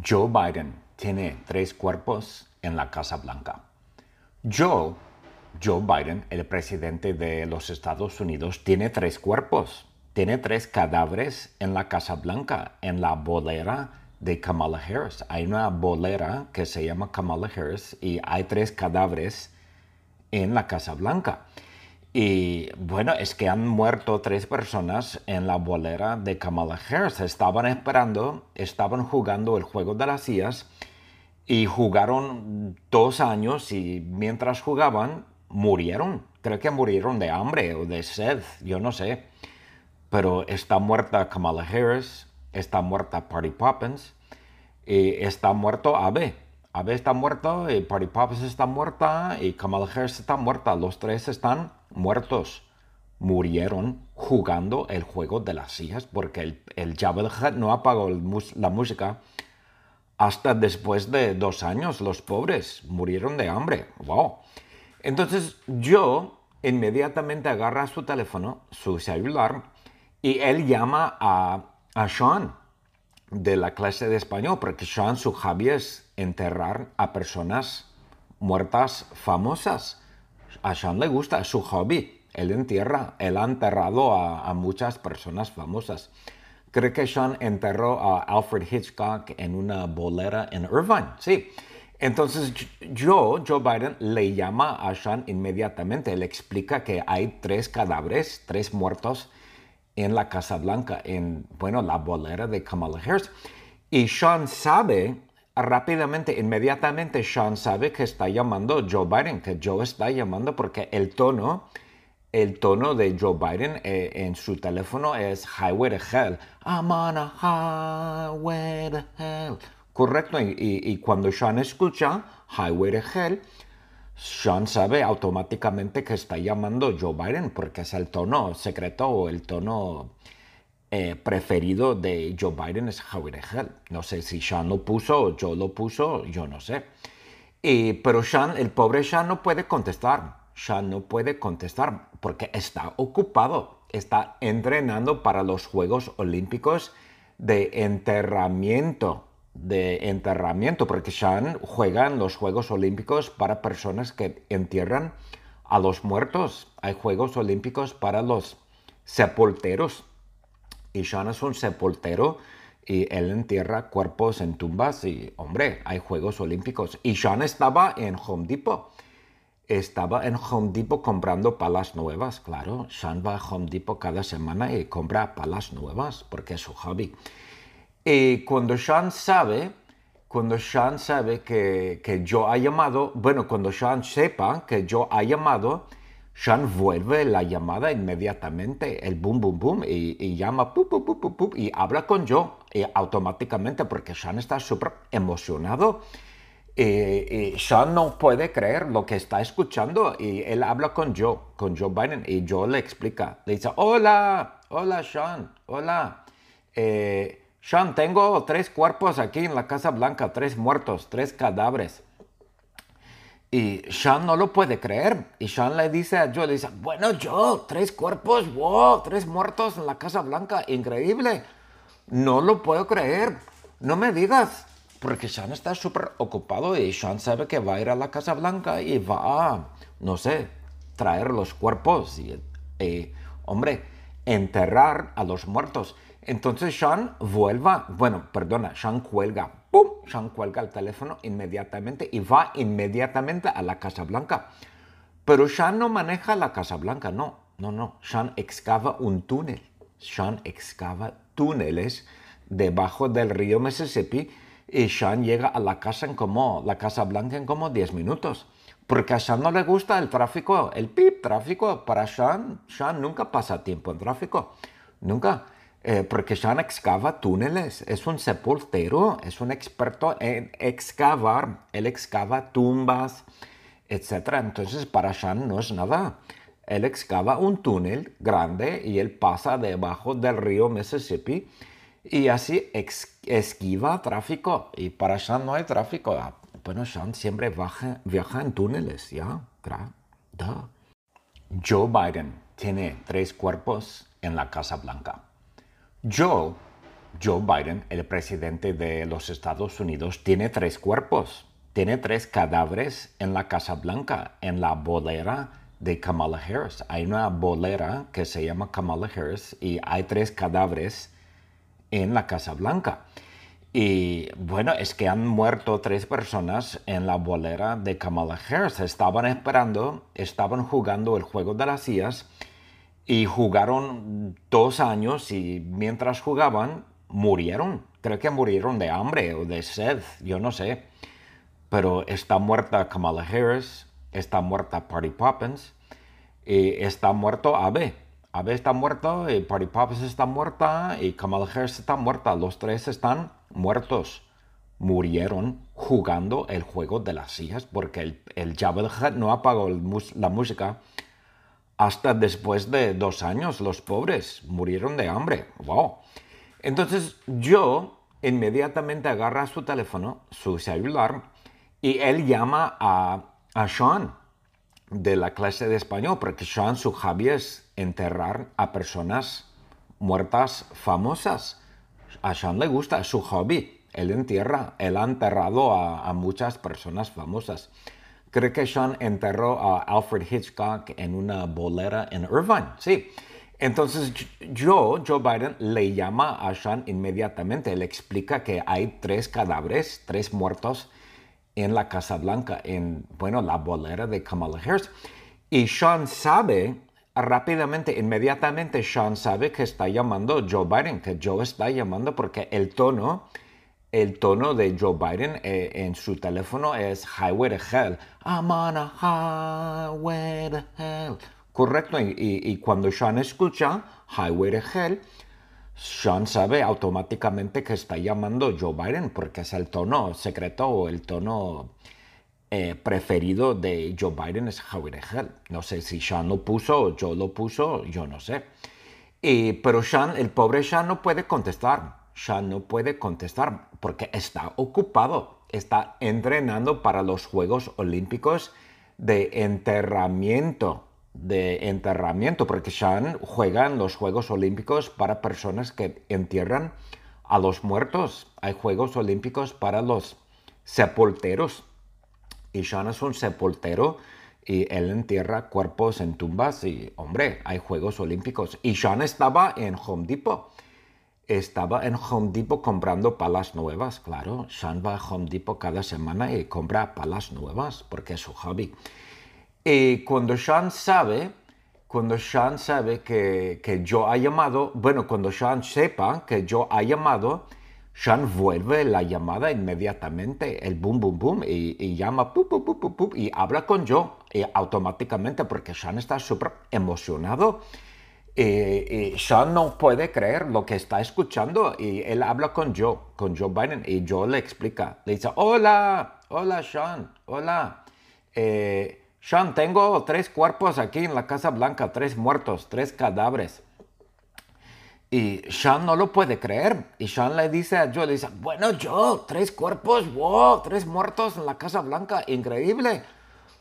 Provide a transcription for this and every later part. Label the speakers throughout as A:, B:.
A: Joe Biden tiene tres cuerpos en la Casa Blanca. Joe, Joe Biden, el presidente de los Estados Unidos, tiene tres cuerpos. Tiene tres cadáveres en la Casa Blanca, en la bolera de Kamala Harris. Hay una bolera que se llama Kamala Harris y hay tres cadáveres en la Casa Blanca. Y bueno, es que han muerto tres personas en la bolera de Kamala Harris. Estaban esperando, estaban jugando el juego de las sillas y jugaron dos años y mientras jugaban murieron. Creo que murieron de hambre o de sed, yo no sé. Pero está muerta Kamala Harris, está muerta Party Poppins y está muerto Abe. Abe está muerto y Party Poppins está muerta y Kamala Harris está muerta. Los tres están muertos murieron jugando el juego de las sillas porque el, el no apagó la música hasta después de dos años. Los pobres murieron de hambre. ¡Wow! Entonces yo inmediatamente agarra su teléfono, su celular, y él llama a, a Sean de la clase de español, porque Sean su hobby es enterrar a personas muertas famosas a Sean le gusta, es su hobby. Él entierra, él ha enterrado a, muchas personas famosas. Creo que Sean enterró a Alfred Hitchcock en una bolera en Irvine, sí. Entonces yo, Joe Biden, le llama a Sean inmediatamente. Le explica que hay tres cadáveres, tres muertos en la Casa Blanca, en, bueno, la bolera de Kamala Harris. Y Sean sabe rápidamente, inmediatamente Sean sabe que está llamando Joe Biden, que Joe está llamando porque el tono, el tono de Joe Biden eh, en su teléfono es Highway to Hell. I'm on a highway to hell. Correcto, y, cuando Sean escucha Highway to Hell, Sean sabe automáticamente que está llamando Joe Biden porque es el tono secreto o el tono eh, preferido de Joe Biden es Howard Hell. No sé si Sean lo puso o Joe lo puso, yo no sé. pero Sean, el pobre Sean no puede contestar. Sean no puede contestar porque está ocupado. Está entrenando para los Juegos Olímpicos de enterramiento. De enterramiento, porque Sean juega en los Juegos Olímpicos para personas que entierran a los muertos. Hay Juegos Olímpicos para los sepulteros y un sepultero y él entierra cuerpos en tumbas y, hombre, hay Juegos Olímpicos. Y Sean estaba en Home Depot. Estaba en Home Depot comprando palas nuevas, claro. Sean va a Home Depot cada semana y compra palas nuevas porque es su hobby. Y cuando Sean sabe, cuando Sean sabe que, que yo ha llamado, bueno, cuando Sean sepa que yo ha llamado, sean vuelve la llamada inmediatamente, el boom, boom, boom, y, llama y habla con yo y automáticamente porque Sean está súper emocionado. Y, Sean no puede creer lo que está escuchando y él habla con Joe, con Joe Biden, y Joe le explica, le dice, hola, hola Sean, hola. Eh, Sean, tengo tres cuerpos aquí en la Casa Blanca, tres muertos, tres cadáveres. Y Sean no lo puede creer. Y Sean le dice a Joe, dice, bueno Joe, tres cuerpos, wow, tres muertos en la Casa Blanca, increíble. No lo puedo creer, no me digas. Porque Sean está súper ocupado y Sean sabe que va a ir a la Casa Blanca y va a, no sé, traer los cuerpos y, y hombre, enterrar a los muertos. Entonces Sean vuelva, bueno, perdona, Sean cuelga, ¡pum! Sean cuelga el teléfono inmediatamente y va inmediatamente a la Casa Blanca. Pero Sean no maneja la Casa Blanca, no, no, no. Sean excava un túnel. Sean excava túneles debajo del río Mississippi y Sean llega a la casa en como, la Casa Blanca en como 10 minutos. Porque a Sean no le gusta el tráfico, el pip tráfico. Para Sean, Sean nunca pasa tiempo en tráfico. Nunca. Eh, porque Sean excava túneles, es un sepultero, es un experto en excavar, él excava tumbas, etc. Entonces para Sean no es nada. Él excava un túnel grande y él pasa debajo del río Mississippi y así esquiva tráfico. Y para Sean no hay tráfico. Ah, bueno, Sean siempre viaja, en túneles, ¿ya? Joe Biden tiene tres cuerpos en la Casa Blanca. Joe, Joe Biden, el presidente de los Estados Unidos, tiene tres cuerpos. Tiene tres cadáveres en la Casa Blanca, en la bolera de Kamala Harris. Hay una bolera que se llama Kamala Harris y hay tres cadáveres en la Casa Blanca. Y bueno, es que han muerto tres personas en la bolera de Kamala Harris. Estaban esperando, estaban jugando el juego de las sillas y jugaron dos años y mientras jugaban murieron. Creo que murieron de hambre o de sed, yo no sé. Pero está muerta Kamala Harris, está muerta Party Poppins y está muerto Abe. Abe está muerto y Party Poppins está muerta y Kamala Harris está muerta. Los tres están muertos. Murieron jugando el juego de las sillas porque el, el Jabba no apagó la música hasta después de dos años. Los pobres murieron de hambre. ¡Wow! Entonces yo inmediatamente agarra su teléfono, su celular, y él llama a, a Sean de la clase de español, porque Sean su hobby es enterrar a personas muertas famosas. A Sean le gusta, es su hobby. Él entierra, él ha enterrado a, a muchas personas famosas. Creo que Sean enterró a Alfred Hitchcock en una bolera en Irvine, sí. Entonces yo, Joe Biden, le llama a Sean inmediatamente. Le explica que hay tres cadáveres, tres muertos en la Casa Blanca, en, bueno, la bolera de Kamala Harris. Y Sean sabe, rápidamente, inmediatamente, Sean sabe que está llamando Joe Biden, que Joe está llamando porque el tono, el tono de Joe Biden eh, en su teléfono es Highway to Hell. I'm on a highway to hell. Correcto, y, cuando Sean escucha Highway to Hell, sean sabe automáticamente que está llamando Joe Biden porque es el tono secreto o el tono eh, preferido de Joe Biden es Howard Hell. No sé si Sean lo puso o Joe lo puso, yo no sé. pero Sean, el pobre Sean no puede contestar. Sean no puede contestar porque está ocupado. Está entrenando para los Juegos Olímpicos de enterramiento de enterramiento, porque Sean juega en los Juegos Olímpicos para personas que entierran a los muertos. Hay Juegos Olímpicos para los sepulteros. Y Sean es un sepultero y él entierra cuerpos en tumbas y, hombre, hay Juegos Olímpicos. Y Sean estaba en Home Depot. Estaba en Home Depot comprando palas nuevas, claro. Sean va a Home Depot cada semana y compra palas nuevas porque es su hobby. Y cuando Sean sabe, cuando Sean sabe que, que yo ha llamado, bueno, cuando Sean sepa que yo ha llamado, Sean vuelve la llamada inmediatamente, el boom, boom, boom, y, llama, pu, pu, y habla con yo y automáticamente porque Sean está súper emocionado. Y, Sean no puede creer lo que está escuchando y él habla con Joe, con Joe Biden, y Joe le explica, le dice, hola, hola Sean, hola. Eh, sean, tengo tres cuerpos aquí en la Casa Blanca, tres muertos, tres cadáveres. Y Sean no lo puede creer. Y Sean le dice a Joe, le dice, bueno, Joe, tres cuerpos, wow, tres muertos en la Casa Blanca, increíble.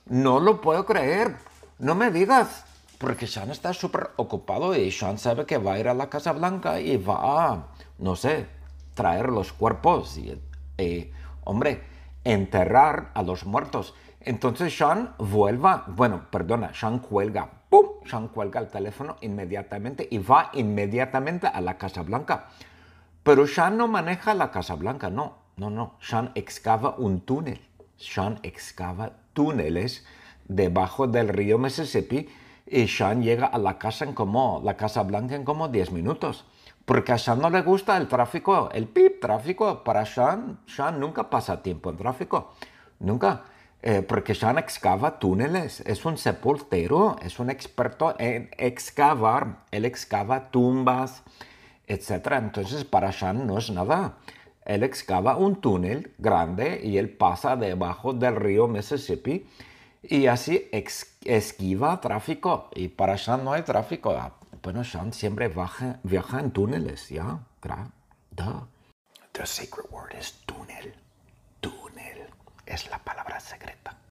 A: No lo puedo creer. No me digas. Porque Sean está súper ocupado y Sean sabe que va a ir a la Casa Blanca y va a, no sé, traer los cuerpos y, y hombre, enterrar a los muertos. Entonces Sean vuelva, bueno, perdona, Sean cuelga, ¡pum! Sean cuelga el teléfono inmediatamente y va inmediatamente a la Casa Blanca. Pero Sean no maneja la Casa Blanca, no, no, no. Sean excava un túnel. Sean excava túneles debajo del río Mississippi y Sean llega a la casa en como, la Casa Blanca en como 10 minutos. Porque a Sean no le gusta el tráfico, el pip tráfico. Para Sean, Sean nunca pasa tiempo en tráfico. Nunca. Eh, porque Sean excava túneles, es un sepultero, es un experto en excavar, él excava tumbas, etc. Entonces para Sean no es nada. Él excava un túnel grande y él pasa debajo del río Mississippi y así esquiva tráfico. Y para Sean no hay tráfico. Ah, bueno, Sean siempre viaja, viaja en túneles, ¿ya? The secret word is túnel. Túnel es la palabra secreta.